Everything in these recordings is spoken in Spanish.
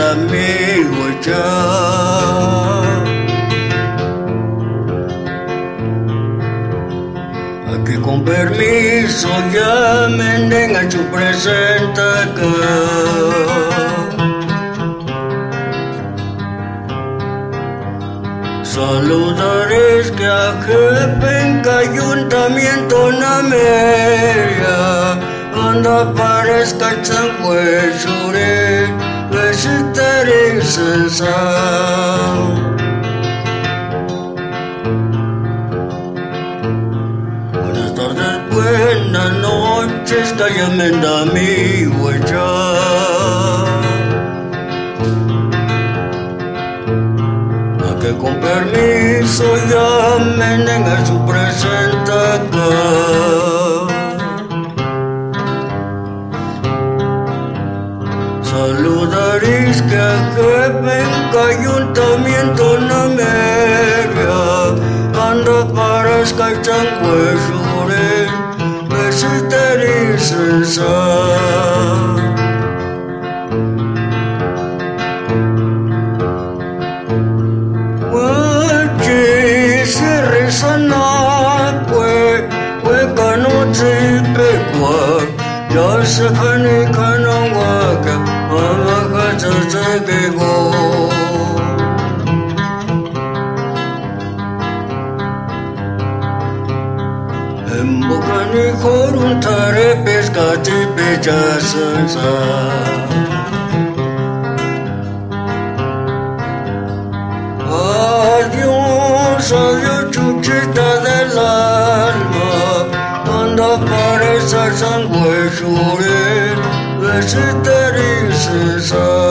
the dudaréis que que venga ayuntamiento na media. Anda para escaitan que jure Me siteris en tare pescati pecasansa Adios io ciucita dell'alma Quando appare sa sangue sciure Vesiteri se sa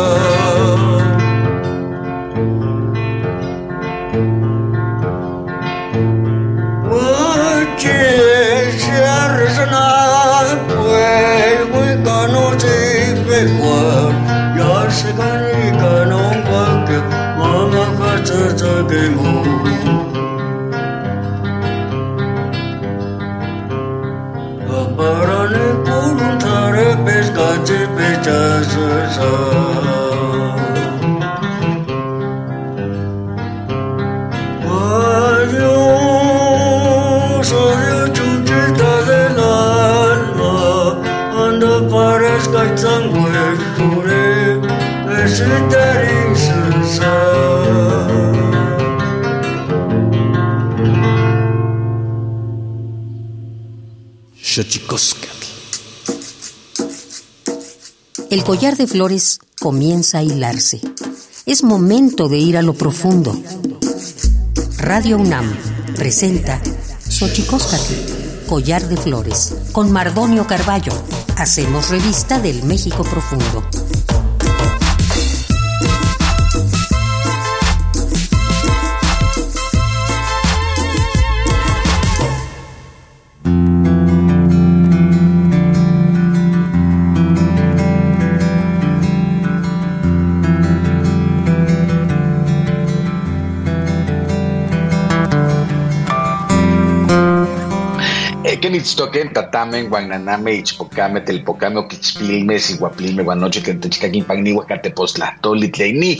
El collar de flores comienza a hilarse. Es momento de ir a lo profundo. Radio UNAM presenta Xochicóscatl, collar de flores, con Mardonio Carballo. Hacemos revista del México profundo. Itztoquen, Tatamen, Guananame, Ichpocame, Telpocame, Oquichpilme, Siguaplilme, Guanoche, Quentechcaquin, Pagniwa, Catepoztlatoli, Tleini,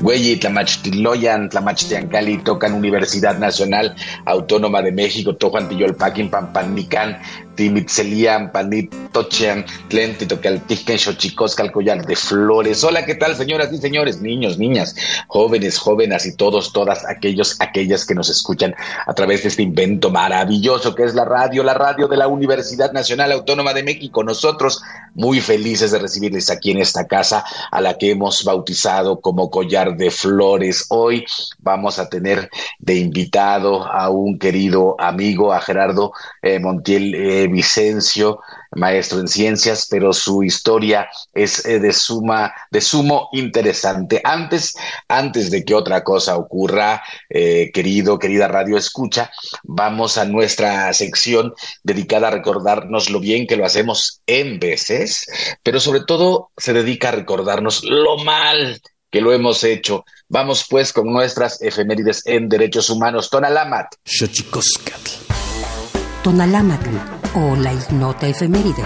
Güey, Tlamachtiloyan, Tlamachtiancali, tocan Universidad Nacional Autónoma de México, Tojuan, Tiyolpaquin, Pampanican, Timitzelian, Panit, Tochean, Tlentito, Caltijen, Xochicosca, Collar de Flores. Hola, ¿qué tal, señoras y señores, niños, niñas, jóvenes, jóvenes y todos, todas aquellos, aquellas que nos escuchan a través de este invento maravilloso que es la radio, la radio de la Universidad Nacional Autónoma de México. Nosotros muy felices de recibirles aquí en esta casa a la que hemos bautizado como Collar de Flores. Hoy vamos a tener de invitado a un querido amigo, a Gerardo eh, Montiel eh, Vicencio, maestro en ciencias, pero su historia es eh, de suma, de sumo interesante. Antes, antes de que otra cosa ocurra, eh, querido, querida radio escucha, vamos a nuestra sección dedicada a recordarnos lo bien que lo hacemos en veces, pero sobre todo se dedica a recordarnos lo mal que lo hemos hecho. Vamos pues con nuestras efemérides en derechos humanos. Tonalamat. Tonalámatl o la ignota efeméride.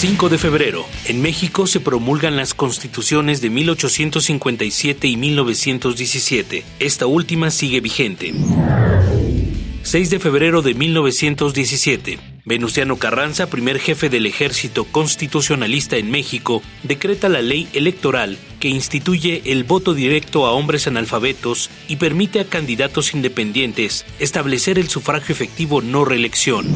5 de febrero. En México se promulgan las constituciones de 1857 y 1917. Esta última sigue vigente. 6 de febrero de 1917. Venustiano Carranza, primer jefe del ejército constitucionalista en México, decreta la ley electoral que instituye el voto directo a hombres analfabetos y permite a candidatos independientes establecer el sufragio efectivo no reelección.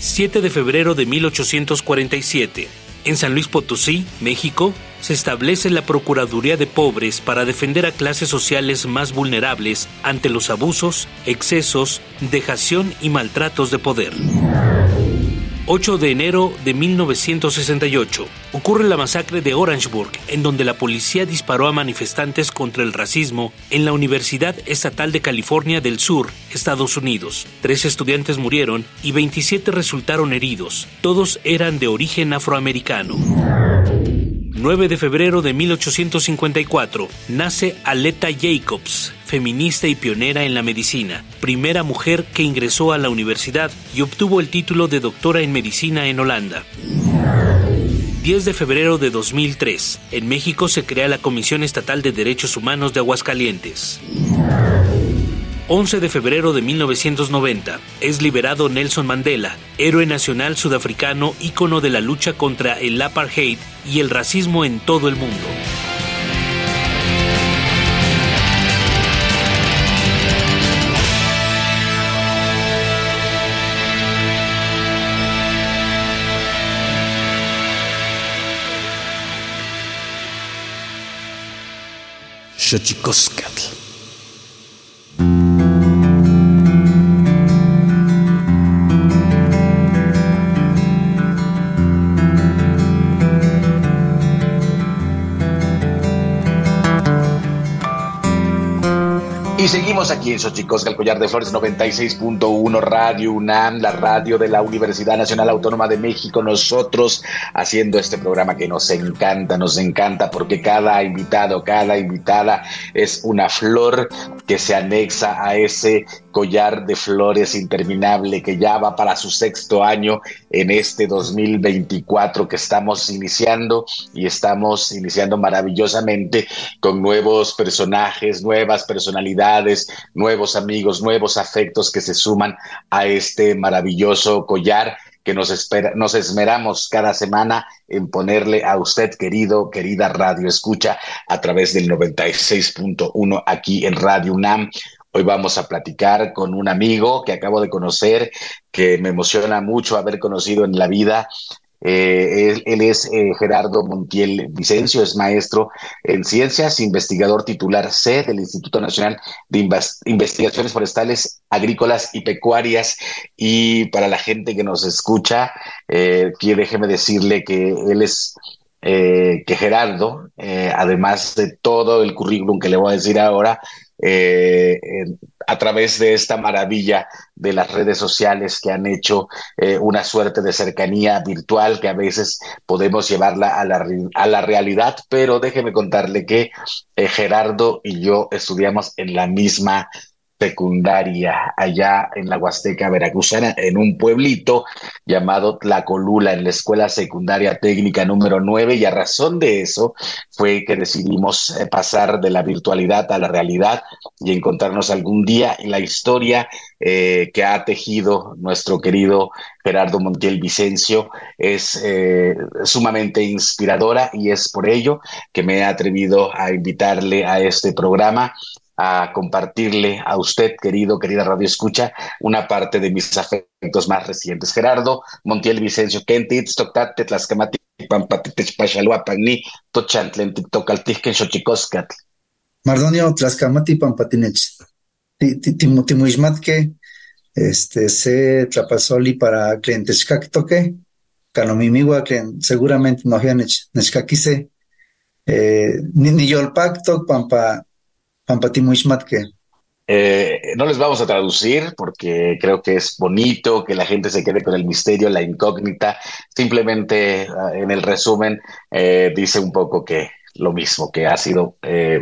7 de febrero de 1847. En San Luis Potosí, México, se establece la Procuraduría de Pobres para defender a clases sociales más vulnerables ante los abusos, excesos, dejación y maltratos de poder. 8 de enero de 1968, ocurre la masacre de Orangeburg, en donde la policía disparó a manifestantes contra el racismo en la Universidad Estatal de California del Sur, Estados Unidos. Tres estudiantes murieron y 27 resultaron heridos. Todos eran de origen afroamericano. 9 de febrero de 1854, nace Aleta Jacobs, feminista y pionera en la medicina, primera mujer que ingresó a la universidad y obtuvo el título de doctora en medicina en Holanda. 10 de febrero de 2003, en México se crea la Comisión Estatal de Derechos Humanos de Aguascalientes. 11 de febrero de 1990, es liberado Nelson Mandela, héroe nacional sudafricano ícono de la lucha contra el apartheid y el racismo en todo el mundo. Aquí en Xochicosca, el collar de flores 96.1 Radio UNAM, la radio de la Universidad Nacional Autónoma de México. Nosotros haciendo este programa que nos encanta, nos encanta porque cada invitado, cada invitada es una flor que se anexa a ese collar de flores interminable que ya va para su sexto año en este 2024 que estamos iniciando y estamos iniciando maravillosamente con nuevos personajes, nuevas personalidades, nuevos amigos, nuevos afectos que se suman a este maravilloso collar que nos espera, nos esmeramos cada semana en ponerle a usted, querido, querida Radio Escucha, a través del 96.1 aquí en Radio UNAM. Hoy vamos a platicar con un amigo que acabo de conocer, que me emociona mucho haber conocido en la vida. Eh, él, es eh, Gerardo Montiel Vicencio, es maestro en ciencias, investigador titular C del Instituto Nacional de Investigaciones Forestales, Agrícolas y Pecuarias. Y para la gente que nos escucha, eh, déjeme decirle que él es eh, que Gerardo, además de todo el currículum que le voy a decir ahora, a través de esta maravilla de las redes sociales que han hecho eh, una suerte de cercanía virtual que a veces podemos llevarla a la, a la realidad, pero déjeme contarle que eh, Gerardo y yo estudiamos en la misma secundaria allá en la Huasteca Veracruzana, en un pueblito llamado Tlacolula, en la Escuela Secundaria Técnica número 9, y a razón de eso fue que decidimos eh, pasar de la virtualidad a la realidad y encontrarnos algún día en la historia eh, que ha tejido nuestro querido Gerardo Montiel Vicencio. Es eh, sumamente inspiradora y es por ello que me he atrevido a invitarle a este programa a compartirle a usted, querido, querida Radio Escucha, una parte de mis afectos más recientes. Gerardo Montiel Vicencio, Kentit, Toctate, Tlaxcamati, Pampatitech, Pachalhuapagni, Tochantlen, Tocaltijken, Xochicoscatl. Mardonio, Tlaxcamati, Pampatinech, Timuishmatke, este, se Tlapazoli para clientes toque, Canomimigua, seguramente no había Nechcaquise, eh, ni Yolpacto, Pampa, eh, no les vamos a traducir porque creo que es bonito que la gente se quede con el misterio, la incógnita. Simplemente ah, en el resumen eh, dice un poco que lo mismo, que ha sido eh,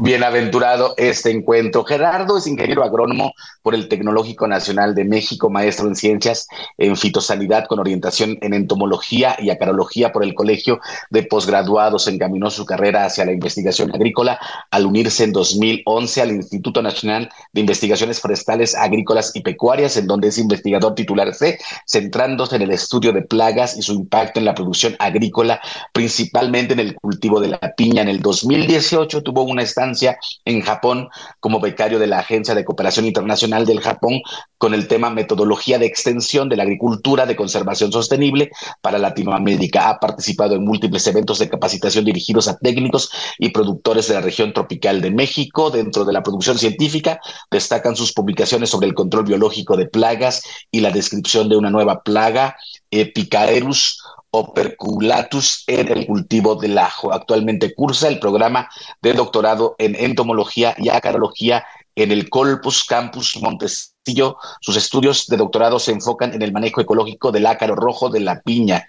bienaventurado este encuentro. Gerardo es ingeniero agrónomo por el Tecnológico Nacional de México, maestro en ciencias en fitosanidad con orientación en entomología y acarología por el Colegio de Posgraduados. Encaminó su carrera hacia la investigación agrícola al unirse en 2011 al Instituto Nacional de Investigaciones Forestales, Agrícolas y Pecuarias, en donde es investigador titular C, centrándose en el estudio de plagas y su impacto en la producción agrícola, principalmente en el cultivo de la piña. En el 2018 tuvo una estancia en Japón como becario de la Agencia de Cooperación Internacional del Japón con el tema Metodología de Extensión de la Agricultura de Conservación Sostenible para Latinoamérica. Ha participado en múltiples eventos de capacitación dirigidos a técnicos y productores de la región tropical de México. Dentro de la producción científica destacan sus publicaciones sobre el control biológico de plagas y la descripción de una nueva plaga, Picaerus operculatus en el cultivo del ajo. Actualmente cursa el programa de doctorado en entomología y acarología en el Colpus Campus Montecillo. Sus estudios de doctorado se enfocan en el manejo ecológico del ácaro rojo de la piña.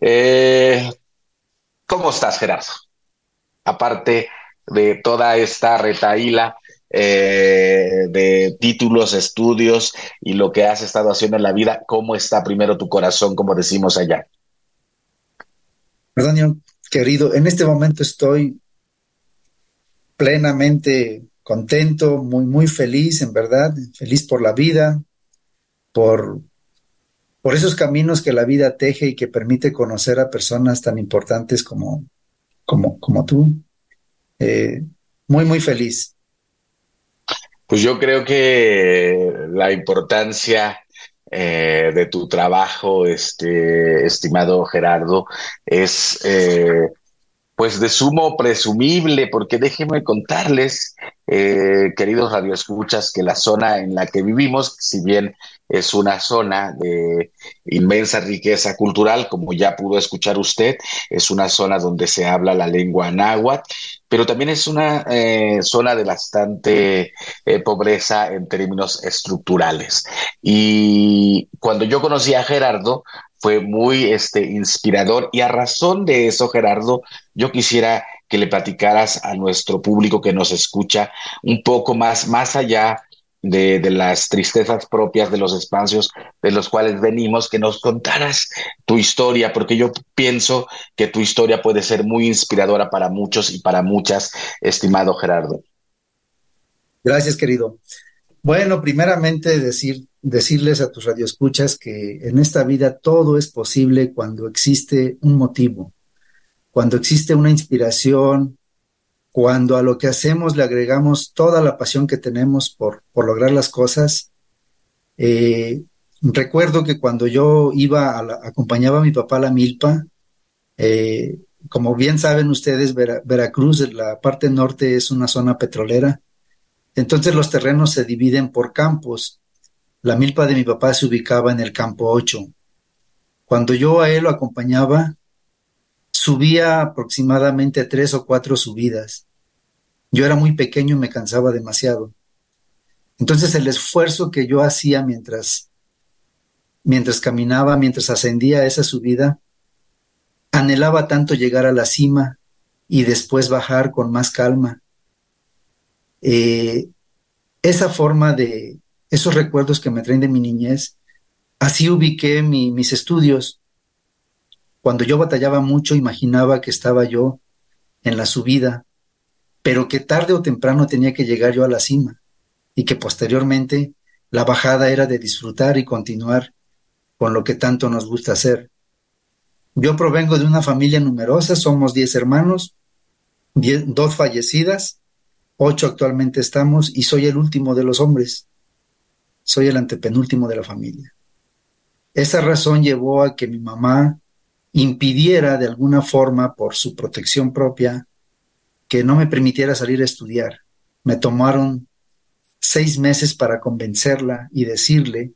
Eh, ¿Cómo estás, Gerardo? Aparte de toda esta retaíla eh, de títulos, estudios y lo que has estado haciendo en la vida, ¿cómo está primero tu corazón, como decimos allá? Perdón, querido, en este momento estoy plenamente contento, muy, muy feliz, en verdad, feliz por la vida, por, por esos caminos que la vida teje y que permite conocer a personas tan importantes como, como, como tú. Eh, muy, muy feliz. Pues yo creo que la importancia eh, de tu trabajo, este, estimado Gerardo, es eh, pues de sumo presumible, porque déjenme contarles, eh, queridos radioescuchas, que la zona en la que vivimos, si bien es una zona de inmensa riqueza cultural, como ya pudo escuchar usted, es una zona donde se habla la lengua náhuatl, pero también es una eh, zona de bastante eh, pobreza en términos estructurales. Y cuando yo conocí a Gerardo, fue muy este, inspirador y a razón de eso, Gerardo, yo quisiera que le platicaras a nuestro público que nos escucha un poco más, más allá de, de, las tristezas propias de los espacios de los cuales venimos, que nos contaras tu historia, porque yo pienso que tu historia puede ser muy inspiradora para muchos y para muchas, estimado Gerardo. Gracias, querido. Bueno, primeramente decir, decirles a tus radioescuchas que en esta vida todo es posible cuando existe un motivo, cuando existe una inspiración, cuando a lo que hacemos le agregamos toda la pasión que tenemos por, lograr las cosas. Eh, recuerdo que cuando yo iba, a la, acompañaba a mi papá a la milpa, eh, como bien saben ustedes, Veracruz, la parte norte es una zona petrolera, entonces los terrenos se dividen por campos. La milpa de mi papá se ubicaba en el campo 8. Cuando yo a él lo acompañaba, subía aproximadamente tres o cuatro subidas. Yo era muy pequeño y me cansaba demasiado. Entonces el esfuerzo que yo hacía mientras, mientras caminaba, mientras ascendía esa subida, anhelaba tanto llegar a la cima y después bajar con más calma. Eh, esa forma de, esos recuerdos que me traen de mi niñez, así ubiqué mis estudios. Cuando yo batallaba mucho, imaginaba que estaba yo en la subida, pero que tarde o temprano tenía que llegar yo a la cima y que posteriormente la bajada era de disfrutar y continuar con lo que tanto nos gusta hacer. Yo provengo de una familia numerosa, somos diez hermanos, dos fallecidas, ocho actualmente estamos y soy el último de los hombres, soy el antepenúltimo de la familia. Esa razón llevó a que mi mamá impidiera de alguna forma, por su protección propia, que no me permitiera salir a estudiar. Me tomaron seis meses para convencerla y decirle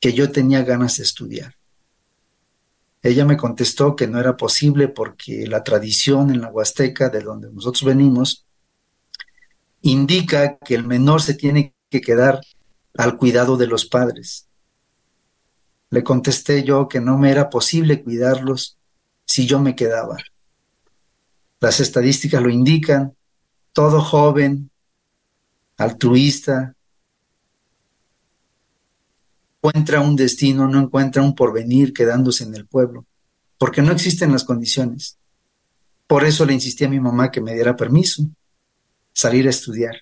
que yo tenía ganas de estudiar. Ella me contestó que no era posible porque la tradición en la Huasteca, de donde nosotros venimos, indica que el menor se tiene que quedar al cuidado de los padres. Le contesté yo que no me era posible cuidarlos si yo me quedaba. Las estadísticas lo indican, todo joven, altruista, encuentra un destino, no encuentra un porvenir quedándose en el pueblo, porque no existen las condiciones. Por eso le insistí a mi mamá que me diera permiso, salir a estudiar.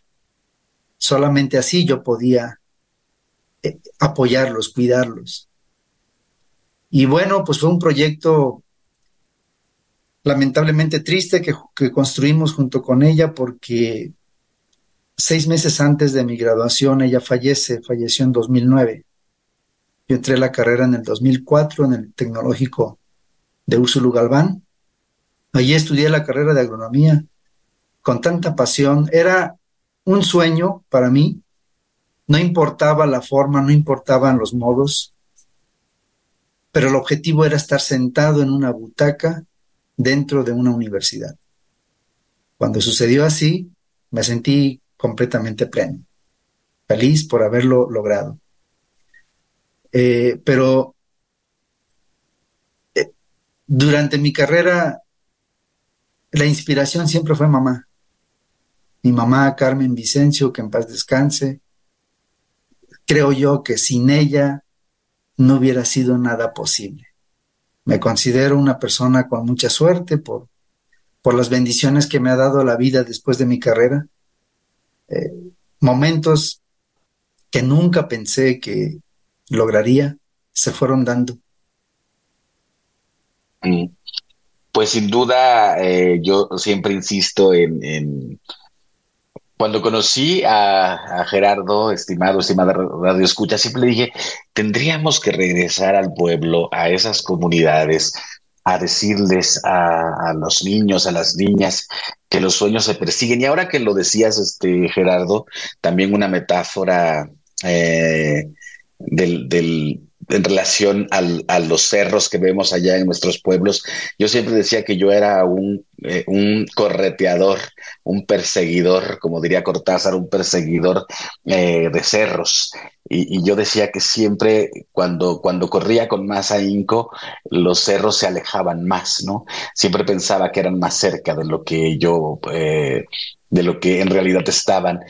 Solamente así yo podía eh, apoyarlos, cuidarlos. Y bueno, pues fue un proyecto lamentablemente triste que, construimos junto con ella porque seis meses antes de mi graduación ella fallece, falleció en 2009. Yo entré a la carrera en el 2004 en el Tecnológico de Úrsula Galván. Allí estudié la carrera de agronomía con tanta pasión. Era un sueño para mí. No importaba la forma, no importaban los modos, pero el objetivo era estar sentado en una butaca dentro de una universidad. Cuando sucedió así, me sentí completamente pleno, feliz por haberlo logrado. Eh, pero eh, durante mi carrera, la inspiración siempre fue mamá. Mi mamá, Carmen Vicencio, que en paz descanse. Creo yo que sin ella no hubiera sido nada posible. Me considero una persona con mucha suerte por, por las bendiciones que me ha dado la vida después de mi carrera. Eh, momentos que nunca pensé que, lograría, se fueron dando. Mm. Pues sin duda, eh, yo siempre insisto en, cuando conocí a, Gerardo, estimado, estimada Radio Escucha, siempre dije, tendríamos que regresar al pueblo, a esas comunidades, a decirles a, los niños, a las niñas, que los sueños se persiguen. Y ahora que lo decías, este Gerardo, también una metáfora eh, del, en relación al, a los cerros que vemos allá en nuestros pueblos. Yo siempre decía que yo era un, eh, un correteador, un perseguidor, como diría Cortázar, un perseguidor eh, de cerros. Y, yo decía que siempre cuando, cuando corría con más ahínco, los cerros se alejaban más, ¿no? Siempre pensaba que eran más cerca de lo que yo eh, de lo que en realidad estaban.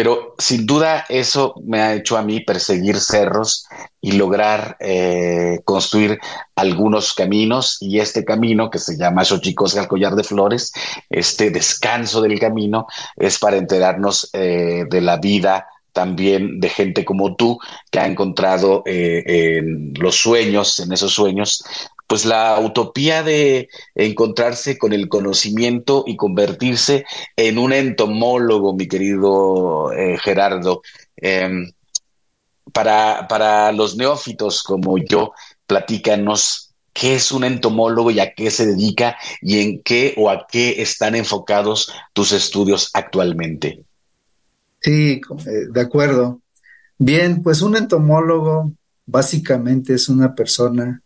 Pero sin duda eso me ha hecho a mí perseguir cerros y lograr eh, construir algunos caminos y este camino que se llama Xochicos al Collar de Flores, este descanso del camino es para enterarnos eh, de la vida también de gente como tú que ha encontrado eh, en los sueños, en esos sueños, pues la utopía de encontrarse con el conocimiento y convertirse en un entomólogo, mi querido eh, Gerardo. Em, para, para los neófitos como yo, platícanos qué es un entomólogo y a qué se dedica y en qué o a qué están enfocados tus estudios actualmente. Sí, eh, de acuerdo. Bien, pues un entomólogo básicamente es una persona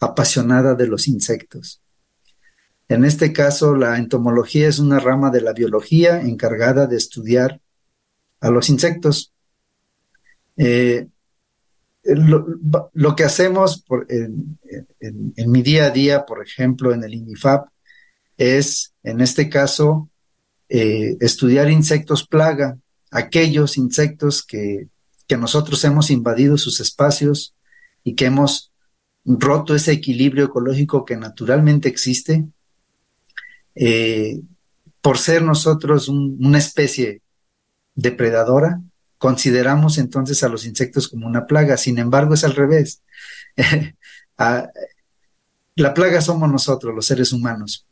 apasionada de los insectos. En este caso, la entomología es una rama de la biología encargada de estudiar a los insectos. Eh, lo, que hacemos en, mi día a día, por ejemplo, en el INIFAP, es, en este caso, eh, estudiar insectos plaga, aquellos insectos que, que nosotros hemos invadido sus espacios y que hemos roto ese equilibrio ecológico que naturalmente existe, eh, por ser nosotros una especie depredadora, consideramos entonces a los insectos como una plaga. Sin embargo, es al revés. Ah, la plaga somos nosotros, los seres humanos.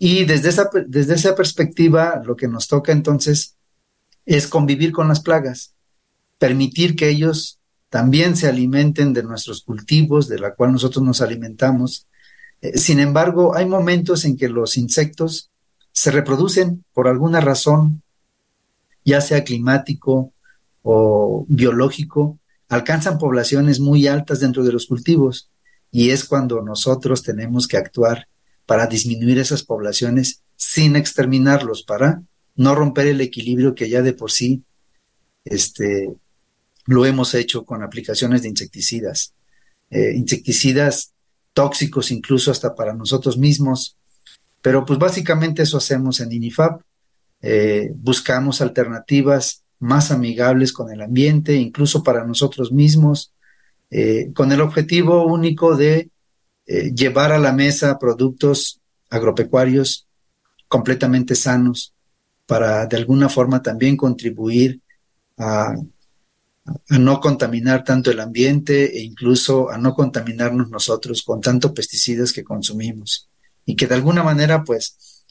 Y desde esa, desde esa perspectiva, lo que nos toca entonces es convivir con las plagas, permitir que ellos también se alimenten de nuestros cultivos, de la cual nosotros nos alimentamos. Eh, sin embargo, hay momentos en que los insectos se reproducen por alguna razón, ya sea climático o biológico, alcanzan poblaciones muy altas dentro de los cultivos y es cuando nosotros tenemos que actuar para disminuir esas poblaciones sin exterminarlos, para no romper el equilibrio que ya de por sí este, lo hemos hecho con aplicaciones de insecticidas, eh, insecticidas tóxicos incluso hasta para nosotros mismos. Pero pues básicamente eso hacemos en INIFAP. Eh, buscamos alternativas más amigables con el ambiente, incluso para nosotros mismos, eh, con el objetivo único de llevar a la mesa productos agropecuarios completamente sanos para de alguna forma también contribuir a a no contaminar tanto el ambiente e incluso a no contaminarnos nosotros con tanto pesticidas que consumimos. Y que de alguna manera, pues,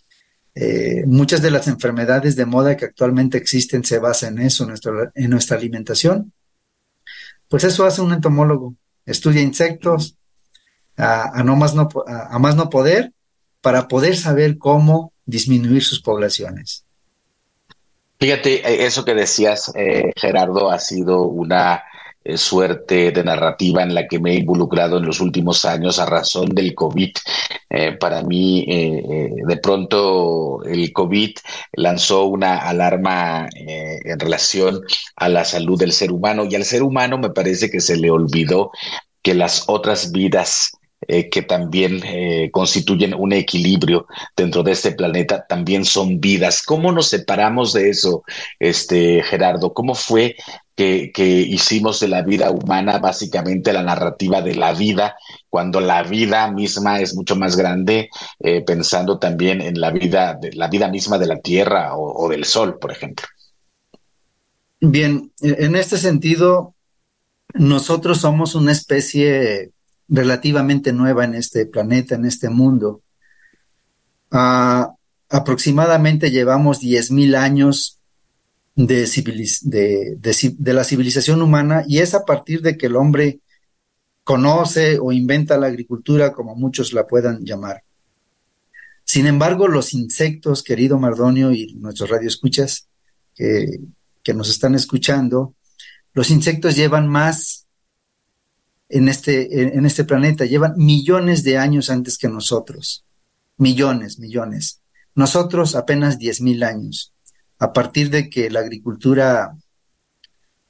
eh, muchas de las enfermedades de moda que actualmente existen se basan en eso, en nuestra, en nuestra alimentación. Pues eso hace un entomólogo. Estudia insectos a, no más no, a más no poder para poder saber cómo disminuir sus poblaciones. Fíjate, eh, eso que decías, eh, Gerardo, ha sido una eh, suerte de narrativa en la que me he involucrado en los últimos años a razón del COVID. para mí, de pronto, el COVID lanzó una alarma en relación a la salud del ser humano y al ser humano me parece que se le olvidó que las otras vidas eh, que también eh, constituyen un equilibrio dentro de este planeta, también son vidas. ¿Cómo nos separamos de eso, este, Gerardo? ¿Cómo fue que, hicimos de la vida humana básicamente la narrativa de la vida, cuando la vida misma es mucho más grande, eh, pensando también en la vida, la vida misma de la Tierra o, o del Sol, por ejemplo? Bien, en este sentido, nosotros somos una especie relativamente nueva en este planeta, en este mundo. Ah, aproximadamente llevamos 10.000 años de, la civilización humana y es a partir de que el hombre conoce o inventa la agricultura, como muchos la puedan llamar. Sin embargo, los insectos, querido Mardonio y nuestros radioescuchas que, que nos están escuchando, los insectos llevan más en este, en este planeta, llevan millones de años antes que nosotros. Millones, millones. Nosotros apenas diez mil años. A partir de que la agricultura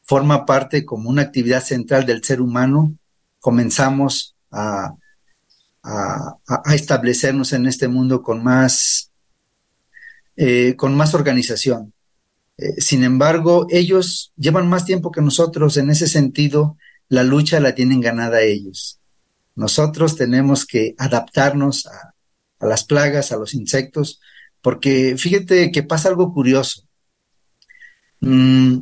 forma parte como una actividad central del ser humano, comenzamos a, a, establecernos en este mundo con más, eh, con más organización. Eh, sin embargo, ellos llevan más tiempo que nosotros en ese sentido la lucha la tienen ganada ellos. Nosotros tenemos que adaptarnos a, las plagas, a los insectos, porque fíjate que pasa algo curioso. Mm,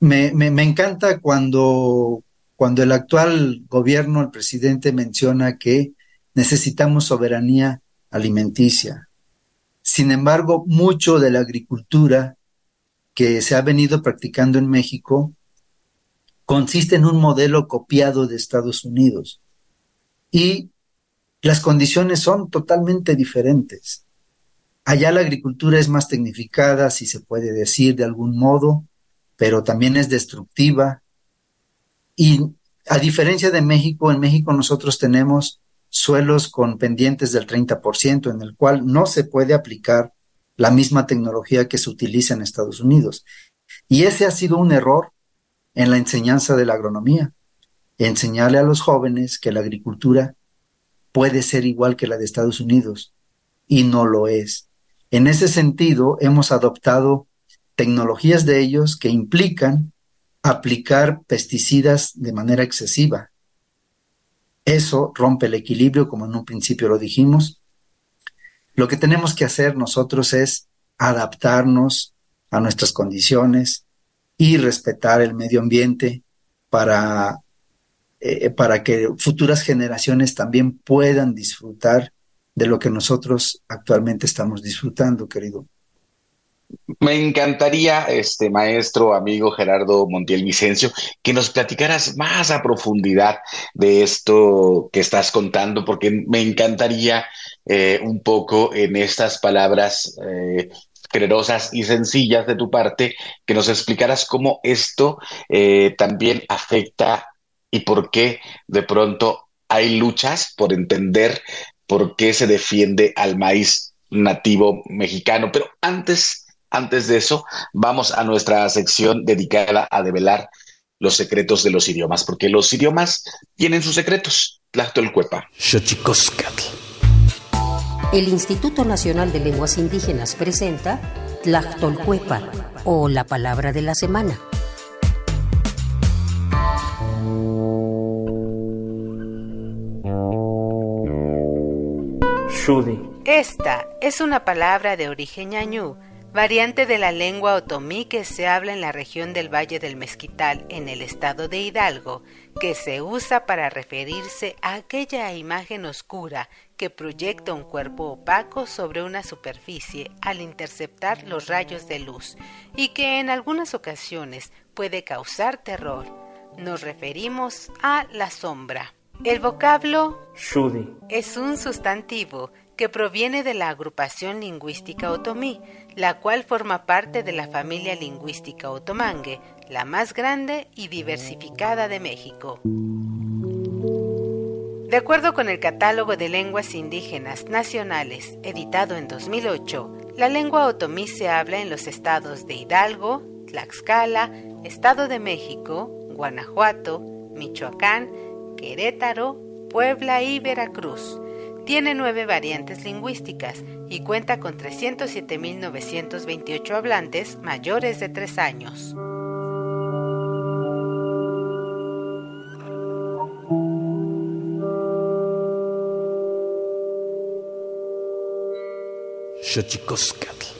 me, encanta cuando, cuando el actual gobierno, el presidente menciona que necesitamos soberanía alimenticia. Sin embargo, mucho de la agricultura que se ha venido practicando en México consiste en un modelo copiado de Estados Unidos y las condiciones son totalmente diferentes. Allá la agricultura es más tecnificada, si se puede decir de algún modo, pero también es destructiva. Y a diferencia de México, en México nosotros tenemos suelos con pendientes del 30%, en el cual no se puede aplicar la misma tecnología que se utiliza en Estados Unidos. Y ese ha sido un error en la enseñanza de la agronomía, enseñarle a los jóvenes que la agricultura puede ser igual que la de Estados Unidos y no lo es. En ese sentido, hemos adoptado tecnologías de ellos que implican aplicar pesticidas de manera excesiva. Eso rompe el equilibrio, como en un principio lo dijimos. Lo que tenemos que hacer nosotros es adaptarnos a nuestras condiciones y respetar el medio ambiente para, eh, para que futuras generaciones también puedan disfrutar de lo que nosotros actualmente estamos disfrutando, querido. Me encantaría, este maestro, amigo Gerardo Montiel Vicencio, que nos platicaras más a profundidad de esto que estás contando, porque me encantaría eh, un poco en estas palabras eh, generosas y sencillas de tu parte, que nos explicaras cómo esto eh, también afecta y por qué de pronto hay luchas por entender por qué se defiende al maíz nativo mexicano. Pero antes, antes de eso, vamos a nuestra sección dedicada a develar los secretos de los idiomas, porque los idiomas tienen sus secretos. Tlactolcuepa. El Instituto Nacional de Lenguas Indígenas presenta Tlactolcuepa o la palabra de la semana. Esta es una palabra de origen ñañú, variante de la lengua otomí que se habla en la región del Valle del Mezquital, en el estado de Hidalgo, que se usa para referirse a aquella imagen oscura que proyecta un cuerpo opaco sobre una superficie al interceptar los rayos de luz y que en algunas ocasiones puede causar terror. Nos referimos a la sombra. El vocablo Shudi es un sustantivo que proviene de la agrupación lingüística otomí, la cual forma parte de la familia lingüística otomangue, la más grande y diversificada de México. De acuerdo con el Catálogo de Lenguas Indígenas Nacionales, editado en 2008, la lengua otomí se habla en los estados de Hidalgo, Tlaxcala, Estado de México, Guanajuato, Michoacán, Querétaro, Puebla y Veracruz. Tiene nueve variantes lingüísticas y cuenta con 307.928 hablantes mayores de tres años. Xochicoscatl.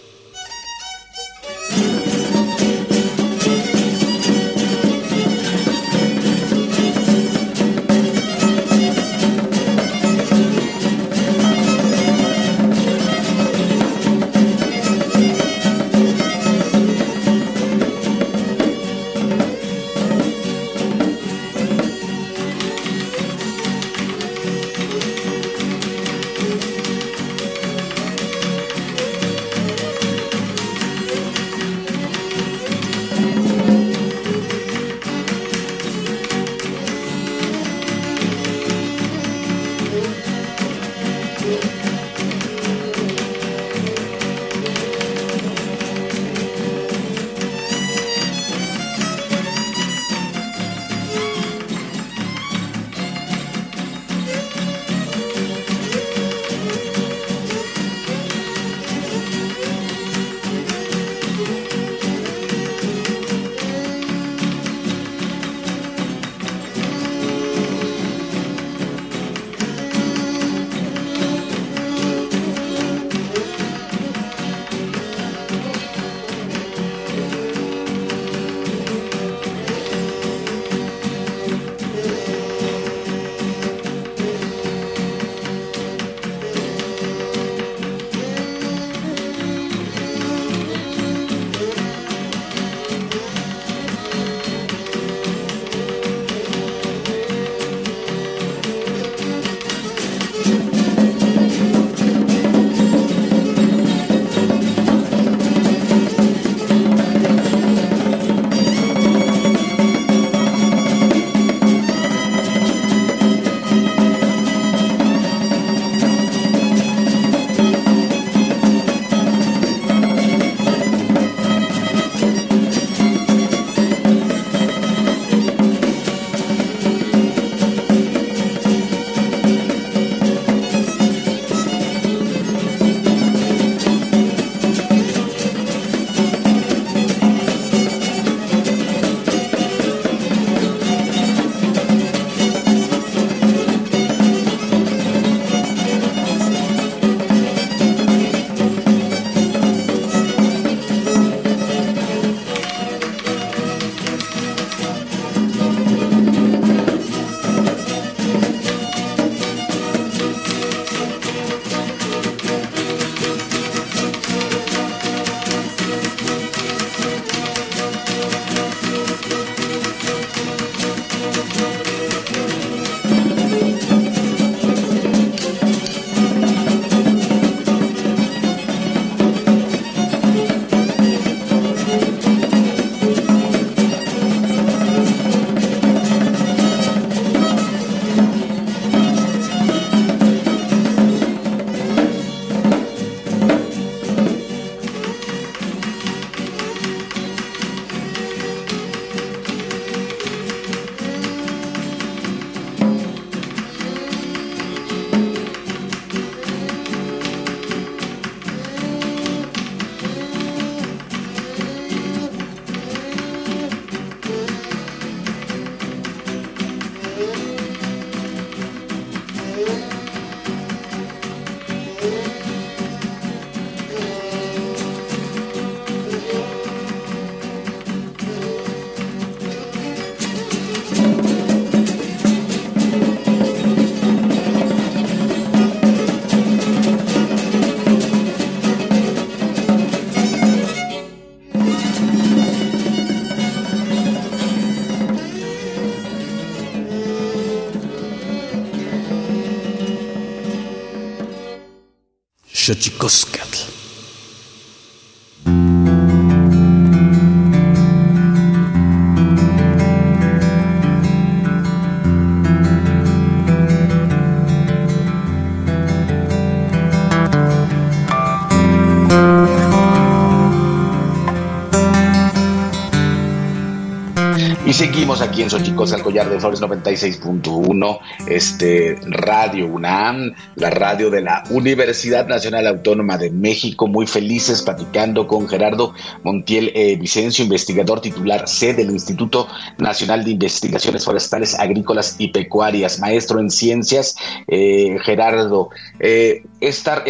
Seguimos aquí en Xochicos, al collar de Flores 96.1, este Radio UNAM, la radio de la Universidad Nacional Autónoma de México. Muy felices platicando con Gerardo Montiel eh, Vicencio, investigador titular C del Instituto Nacional de Investigaciones Forestales, Agrícolas y Pecuarias, maestro en ciencias. Eh, Gerardo, eh, esta,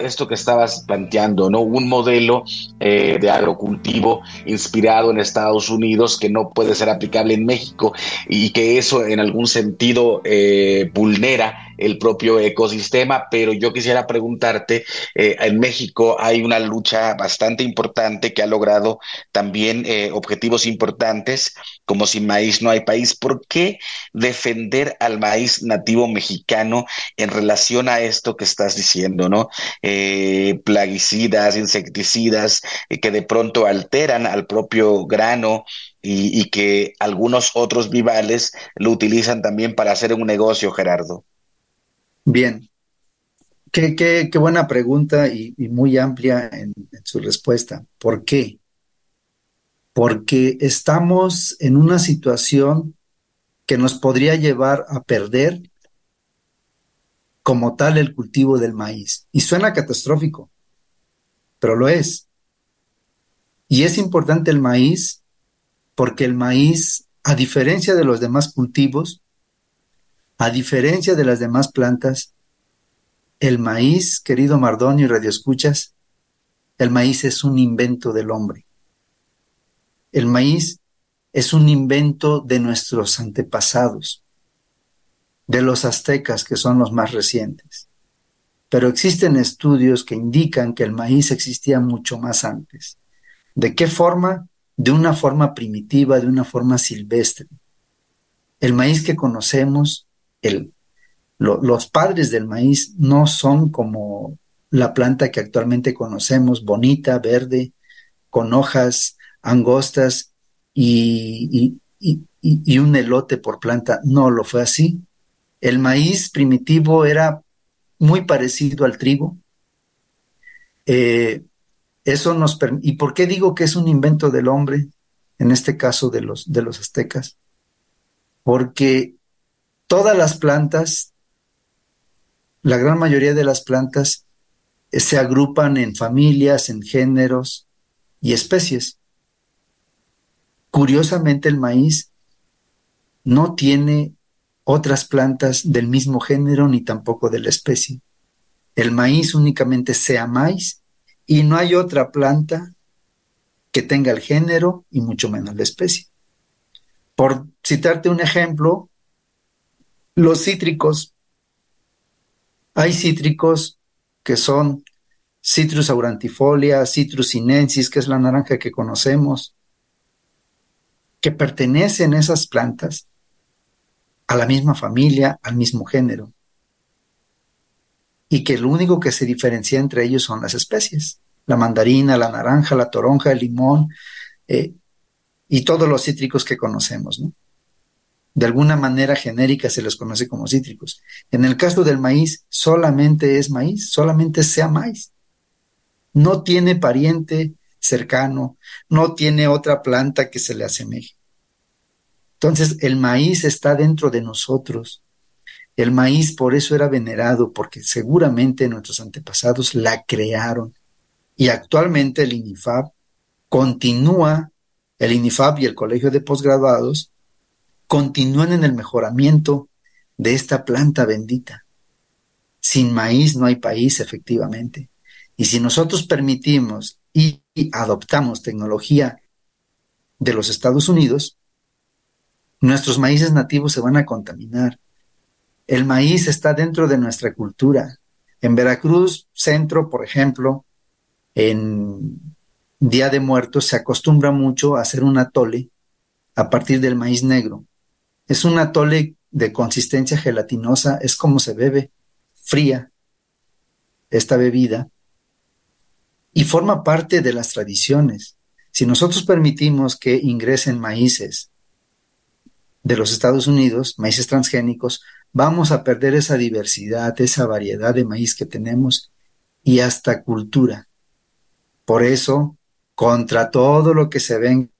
esto que estabas planteando, ¿no? Un modelo de agrocultivo inspirado en Estados Unidos que no puede ser aplicable en México y que eso en algún sentido eh, vulnera el propio ecosistema, pero yo quisiera preguntarte, eh, en México hay una lucha bastante importante que ha logrado también eh, objetivos importantes, como sin maíz no hay país. ¿Por qué defender al maíz nativo mexicano en relación a esto que estás diciendo, no? Plaguicidas, insecticidas, que de pronto alteran al propio grano y, que algunos otros vivales lo utilizan también para hacer un negocio, Gerardo. Bien, qué, qué, qué buena pregunta y, muy amplia en, su respuesta. ¿Por qué? Porque estamos en una situación que nos podría llevar a perder como tal el cultivo del maíz. Y suena catastrófico, pero lo es. Y es importante el maíz porque el maíz, a diferencia de los demás cultivos, a diferencia de las demás plantas, el maíz, querido Mardonio y Radio Escuchas, el maíz es un invento del hombre. El maíz es un invento de nuestros antepasados, de los aztecas, que son los más recientes. Pero existen estudios que indican que el maíz existía mucho más antes. ¿De qué forma? De una forma primitiva, de una forma silvestre. El maíz que conocemos los padres del maíz no son como la planta que actualmente conocemos, bonita, verde, con hojas angostas y, un elote por planta. No lo fue así. El maíz primitivo era muy parecido al trigo. Eh, eso nos ¿Y por qué digo que es un invento del hombre? En este caso de los, de los aztecas. Porque todas las plantas, la gran mayoría de las plantas eh, se agrupan en familias, en géneros y especies. Curiosamente el maíz no tiene otras plantas del mismo género ni tampoco de la especie. El maíz únicamente sea maíz y no hay otra planta que tenga el género y mucho menos la especie. Por citarte un ejemplo, los cítricos. Hay cítricos que son Citrus aurantifolia, Citrus sinensis, que es la naranja que conocemos, que pertenecen esas plantas a la misma familia, al mismo género, y que lo único que se diferencia entre ellos son las especies, la mandarina, la naranja, la toronja, el limón, eh, y todos los cítricos que conocemos, ¿no? de alguna manera genérica se les conoce como cítricos. En el caso del maíz, solamente es maíz, solamente sea maíz. No tiene pariente cercano, no tiene otra planta que se le asemeje. Entonces, el maíz está dentro de nosotros. El maíz por eso era venerado, porque seguramente nuestros antepasados la crearon. Y actualmente el INIFAB continúa, el INIFAB y el Colegio de Posgraduados continúan en el mejoramiento de esta planta bendita. Sin maíz no hay país, efectivamente. Y si nosotros permitimos y, adoptamos tecnología de los Estados Unidos, nuestros maíces nativos se van a contaminar. El maíz está dentro de nuestra cultura. En Veracruz, centro, por ejemplo, en Día de Muertos se acostumbra mucho a hacer un atole a partir del maíz negro. Es un atole de consistencia gelatinosa, es como se bebe, fría esta bebida, y forma parte de las tradiciones. Si nosotros permitimos que ingresen maíces de los Estados Unidos, maíces transgénicos, vamos a perder esa diversidad, esa variedad de maíz que tenemos y hasta cultura. Por eso, contra todo lo que se venga,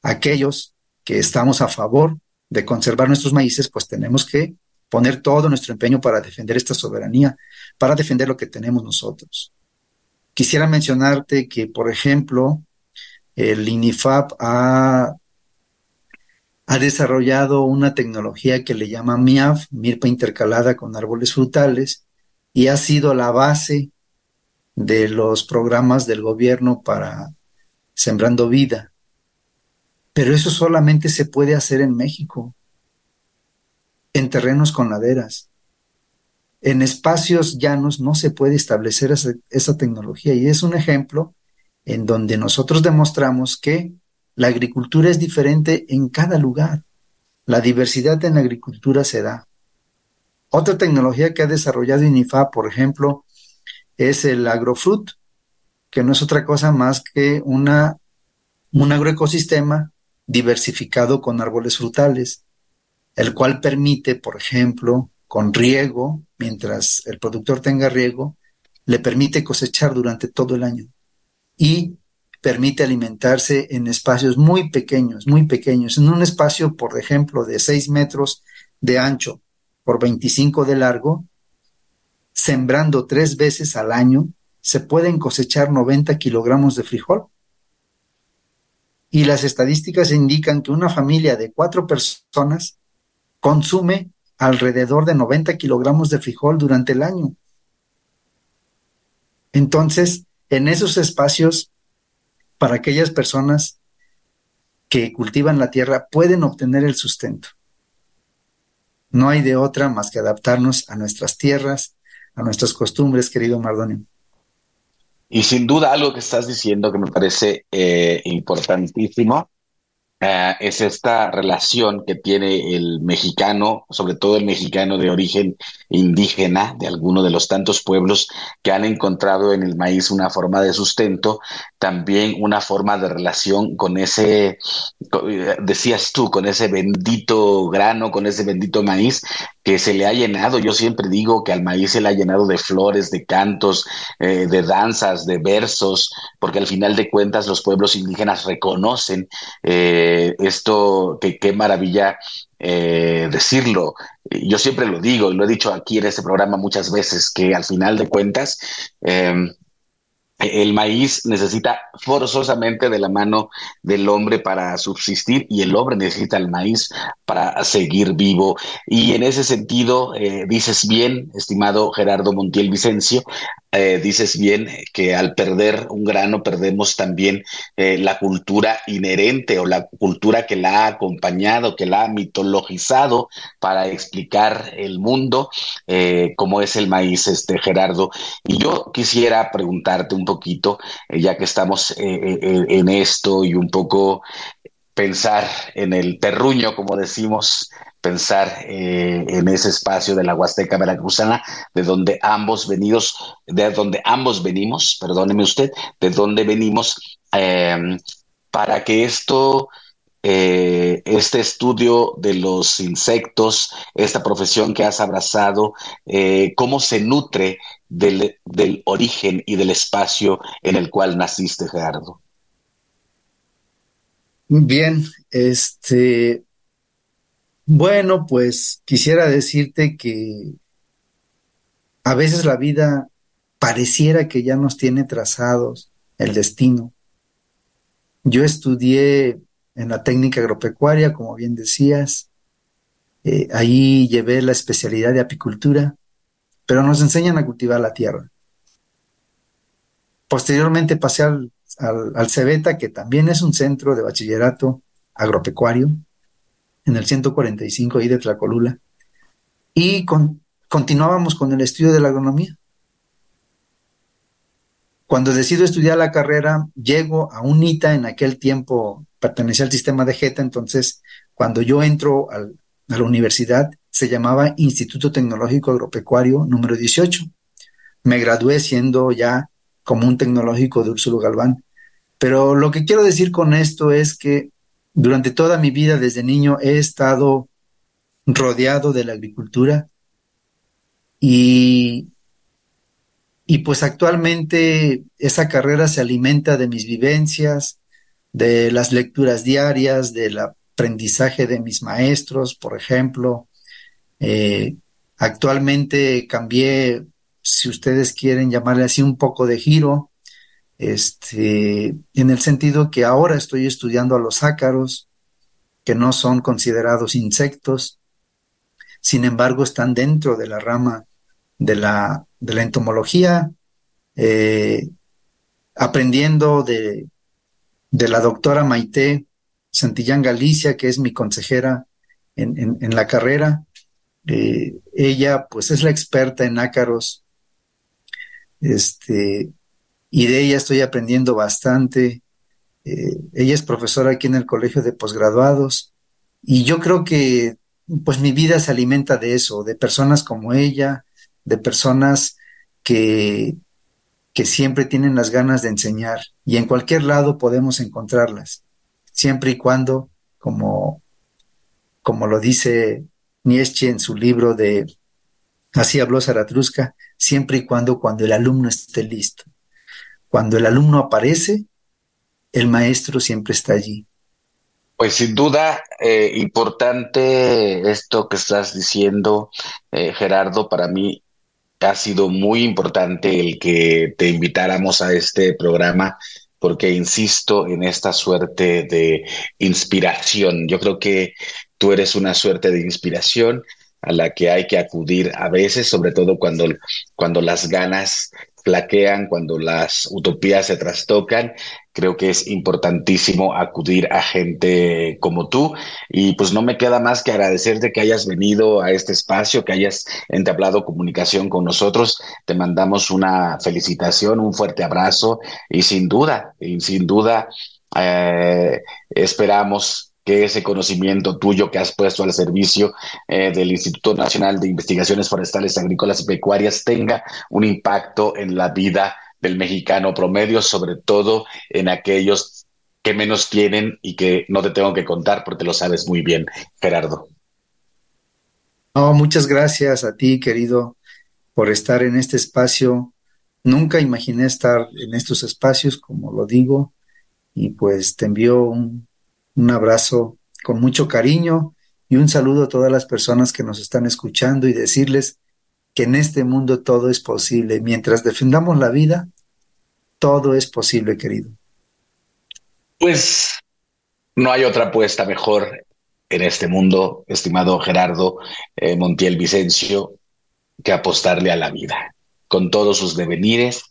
aquellos que estamos a favor de conservar nuestros maíces, pues tenemos que poner todo nuestro empeño para defender esta soberanía, para defender lo que tenemos nosotros. Quisiera mencionarte que, por ejemplo, el INIFAP ha, ha desarrollado una tecnología que le llama MIAF, milpa intercalada con árboles frutales, y ha sido la base de los programas del gobierno para Sembrando Vida. Pero eso solamente se puede hacer en México, en terrenos con laderas. En espacios llanos no se puede establecer esa, tecnología y es un ejemplo en donde nosotros demostramos que la agricultura es diferente en cada lugar. La diversidad en la agricultura se da. Otra tecnología que ha desarrollado INIFA, por ejemplo, es el agrofruit, que no es otra cosa más que una, un agroecosistema diversificado con árboles frutales, el cual permite, por ejemplo, con riego, mientras el productor tenga riego, le permite cosechar durante todo el año y permite alimentarse en espacios muy pequeños, muy pequeños, en un espacio, por ejemplo, de 6 metros de ancho por 25 de largo, sembrando tres veces al año, se pueden cosechar 90 kilogramos de frijol. Y las estadísticas indican que una familia de cuatro personas consume alrededor de 90 kilogramos de frijol durante el año. Entonces, en esos espacios, para aquellas personas que cultivan la tierra, pueden obtener el sustento. No hay de otra más que adaptarnos a nuestras tierras, a nuestras costumbres, querido Mardonio. Y sin duda algo que estás diciendo que me parece eh, importantísimo eh, es esta relación que tiene el mexicano, sobre todo el mexicano de origen indígena, de alguno de los tantos pueblos que han encontrado en el maíz una forma de sustento, también una forma de relación con ese, decías tú, con ese bendito grano, con ese bendito maíz que se le ha llenado. Yo siempre digo que al maíz se le ha llenado de flores, de cantos, eh, de danzas, de versos, porque al final de cuentas los pueblos indígenas reconocen eh, esto, que qué maravilla eh, decirlo. Yo siempre lo digo y lo he dicho aquí en este programa muchas veces, que al final de cuentas el maíz necesita forzosamente de la mano del hombre para subsistir y el hombre necesita el maíz para seguir vivo. Y en ese sentido, eh, dices bien, estimado Gerardo Montiel Vicencio, eh, dices bien que al perder un grano perdemos también eh, la cultura inherente o la cultura que la ha acompañado, que la ha mitologizado para explicar el mundo, como es el maíz, este Gerardo. Y yo quisiera preguntarte un poquito, ya que estamos en esto y un poco pensar en el terruño, como decimos, pensar eh, en ese espacio de la Huasteca Veracruzana, de donde ambos venidos, de donde ambos venimos, perdóneme usted, de donde venimos, para que esto, eh, este estudio de los insectos, esta profesión que has abrazado, eh, cómo se nutre del, del origen y del espacio en el cual naciste, Gerardo. Bien, este, bueno, pues quisiera decirte que a veces la vida pareciera que ya nos tiene trazados el destino. Yo estudié en la técnica agropecuaria, como bien decías, eh, ahí llevé la especialidad de apicultura, pero nos enseñan a cultivar la tierra. Posteriormente pasé al, al, Cebeta, que también es un centro de bachillerato agropecuario, en el 145 ahí de Tlacolula, y continuábamos con el estudio de la agronomía. Cuando decido estudiar la carrera, llego a UNITA, en aquel tiempo pertenecía al sistema de JETA, entonces cuando yo entro a la universidad se llamaba Instituto Tecnológico Agropecuario número 18. me gradué siendo ya como un tecnológico de Úrsulo Galván. Pero lo que quiero decir con esto es que durante toda mi vida desde niño he estado rodeado de la agricultura y, y pues actualmente esa carrera se alimenta de mis vivencias, de las lecturas diarias, del aprendizaje de mis maestros, por ejemplo. Eh, actualmente cambié, si ustedes quieren llamarle así, un poco de giro, este, en el sentido que ahora estoy estudiando a los ácaros, que no son considerados insectos, sin embargo están dentro de la rama de la, de la entomología, eh, aprendiendo de, de la doctora Maite Santillán Galicia, que es mi consejera en, la carrera. Eh, ella, pues, es la experta en ácaros. Este, y de ella estoy aprendiendo bastante. Eh, ella es profesora aquí en el Colegio de Posgraduados. Y yo creo que, pues, mi vida se alimenta de eso, de personas como ella, de personas que, que siempre tienen las ganas de enseñar y en cualquier lado podemos encontrarlas, siempre y cuando, como, como lo dice Nietzsche en su libro de Así habló Zaratrusca, siempre y cuando cuando el alumno esté listo. Cuando el alumno aparece, el maestro siempre está allí. Pues sin duda, eh, importante esto que estás diciendo, eh, Gerardo, para mí ha sido muy importante el que te invitáramos a este programa porque insisto en esta suerte de inspiración. Yo creo que tú eres una suerte de inspiración a la que hay que acudir a veces, sobre todo cuando, cuando las ganas flaquean, cuando las utopías se trastocan. Creo que es importantísimo acudir a gente como tú y pues no me queda más que agradecerte que hayas venido a este espacio, que hayas entablado comunicación con nosotros. Te mandamos una felicitación, un fuerte abrazo y sin duda, y sin duda eh, esperamos que ese conocimiento tuyo que has puesto al servicio eh, del Instituto Nacional de Investigaciones Forestales, Agrícolas y Pecuarias tenga un impacto en la vida del mexicano promedio, sobre todo en aquellos que menos tienen y que no te tengo que contar porque lo sabes muy bien, Gerardo. muchas gracias a ti, querido, por estar en este espacio. Nunca imaginé estar en estos espacios, como lo digo, y pues te envío un un abrazo con mucho cariño y un saludo a todas las personas que nos están escuchando y decirles que en este mundo todo es posible. Mientras defendamos la vida, todo es posible, querido. Pues no hay otra apuesta mejor en este mundo, estimado Gerardo eh, Montiel Vicencio, que apostarle a la vida, con todos sus devenires,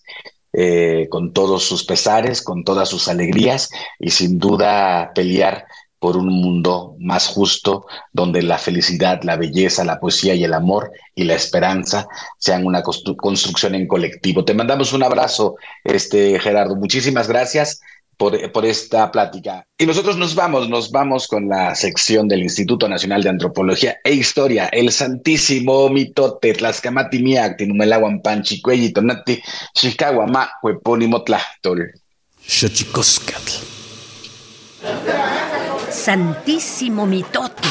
eh, con todos sus pesares, con todas sus alegrías y sin duda pelear por un mundo más justo, donde la felicidad, la belleza, la poesía y el amor y la esperanza sean una construcción en colectivo. Te mandamos un abrazo, este Gerardo. Muchísimas gracias por, esta plática. Y nosotros nos vamos, nos vamos con la sección del Instituto Nacional de Antropología e Historia, el santísimo mitote, Tlaxcamati miacti, numelawan panchicuelli, tonati, xicawama, huepónimo tlachtol. Santísimo mitote.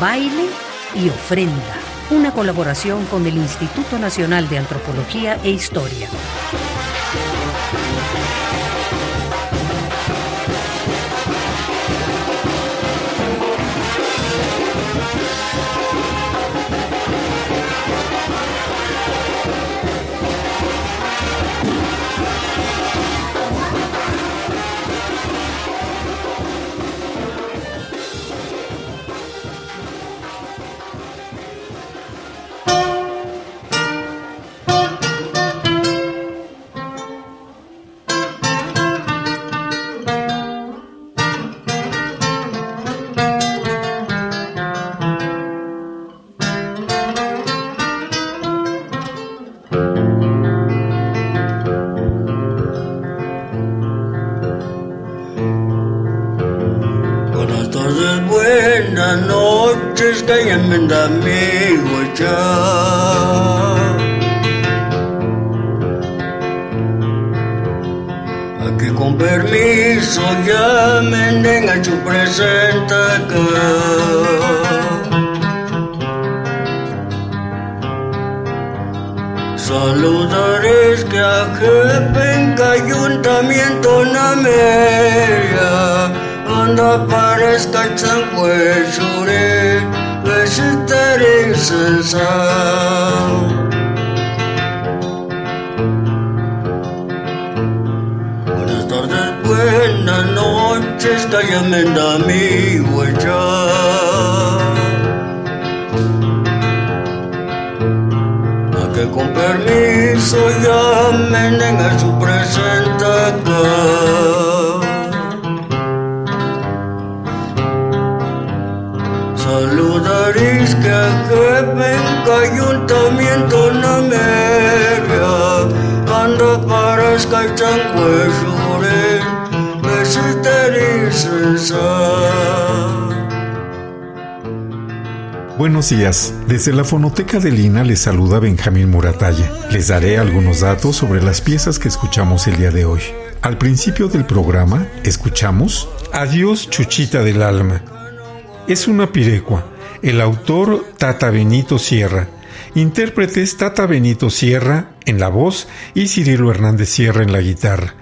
Baile y ofrenda. Una colaboración con el Instituto Nacional de Antropología e Historia. Noches que mi amigo que con permiso llamen a su presente. Saludaréis que venga ayuntamiento no me anda para escachar Buenos días. Desde la fonoteca de Lina les saluda Benjamín Muratalla. Les daré algunos datos sobre las piezas que escuchamos el día de hoy. Al principio del programa escuchamos Adiós Chuchita del Alma. Es una pirecua. El autor Tata Benito Sierra. Intérpretes Tata Benito Sierra en la voz y Cirilo Hernández Sierra en la guitarra.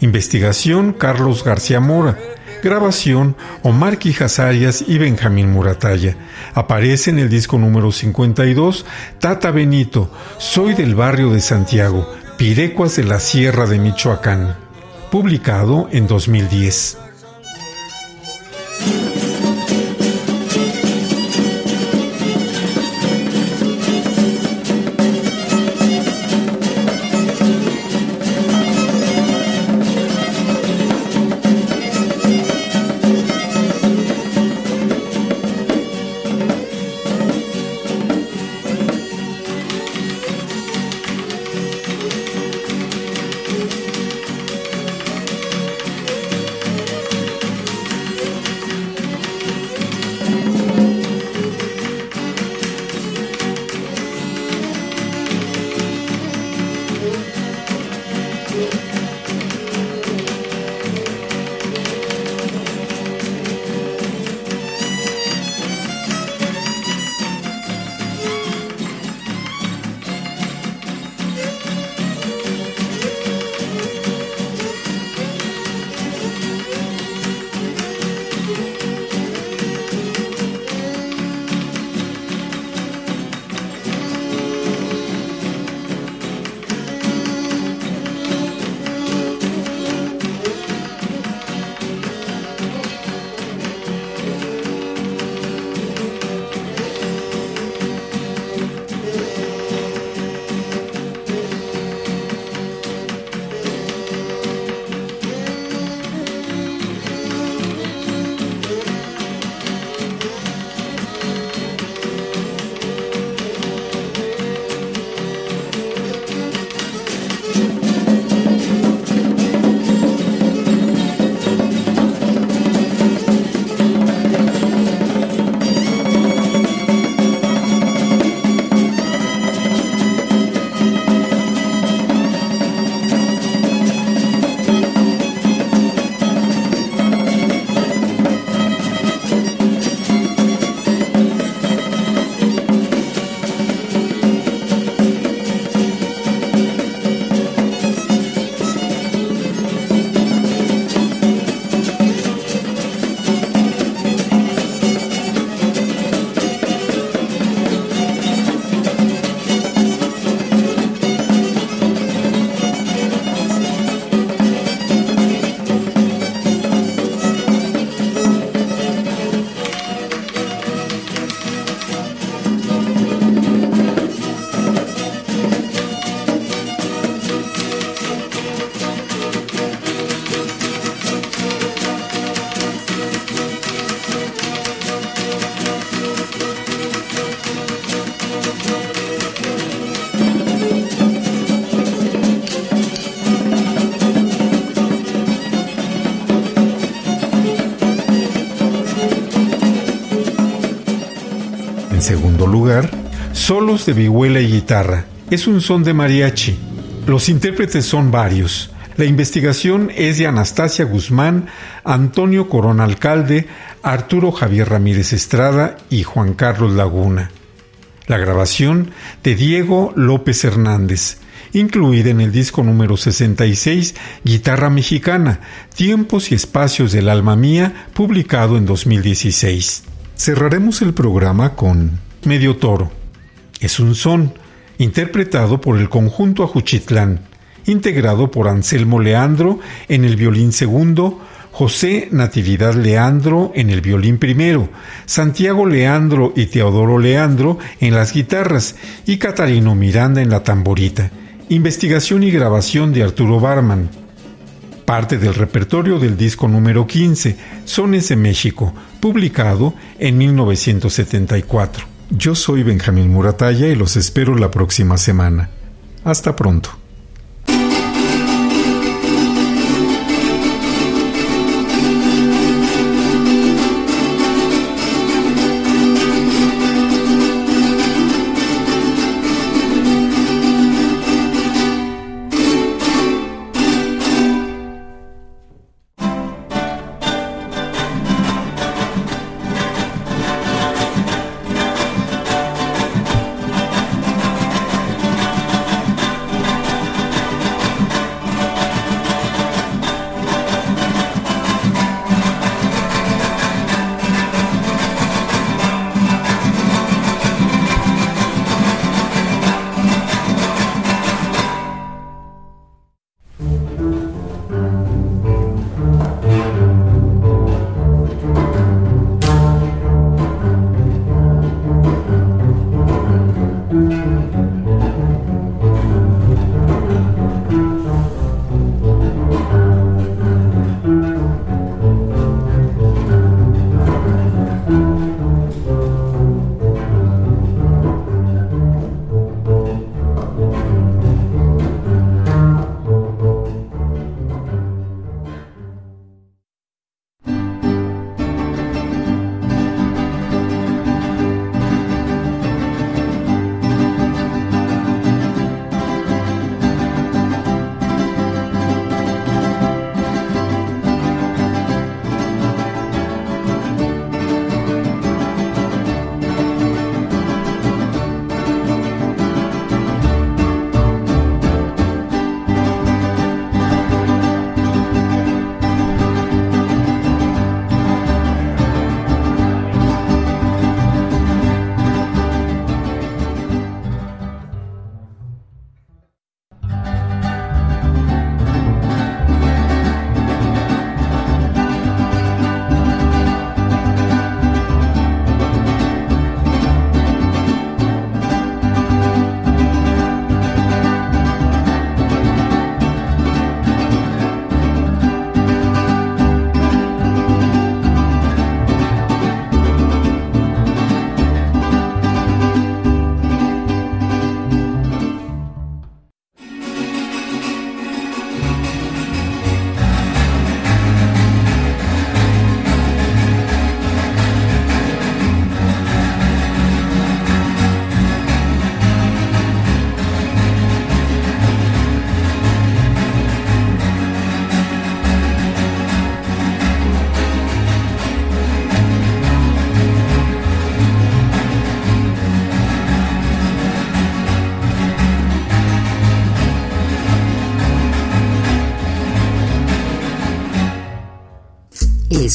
Investigación Carlos García Mora. Grabación Omar Quijas Arias y Benjamín Muratalla. Aparece en el disco número 52 Tata Benito, Soy del barrio de Santiago, Pirecuas de la Sierra de Michoacán. Publicado en 2010. Solos de vihuela y guitarra. Es un son de mariachi. Los intérpretes son varios. La investigación es de Anastasia Guzmán, Antonio Corona Alcalde, Arturo Javier Ramírez Estrada y Juan Carlos Laguna. La grabación de Diego López Hernández, incluida en el disco número 66, Guitarra Mexicana, Tiempos y Espacios del Alma Mía, publicado en 2016. Cerraremos el programa con Medio Toro. Es un son, interpretado por el conjunto Ajuchitlán, integrado por Anselmo Leandro en el violín segundo, José Natividad Leandro en el violín primero, Santiago Leandro y Teodoro Leandro en las guitarras y Catarino Miranda en la tamborita. Investigación y grabación de Arturo Barman. Parte del repertorio del disco número 15, Sones de México, publicado en 1974. Yo soy Benjamín Muratalla y los espero la próxima semana. Hasta pronto.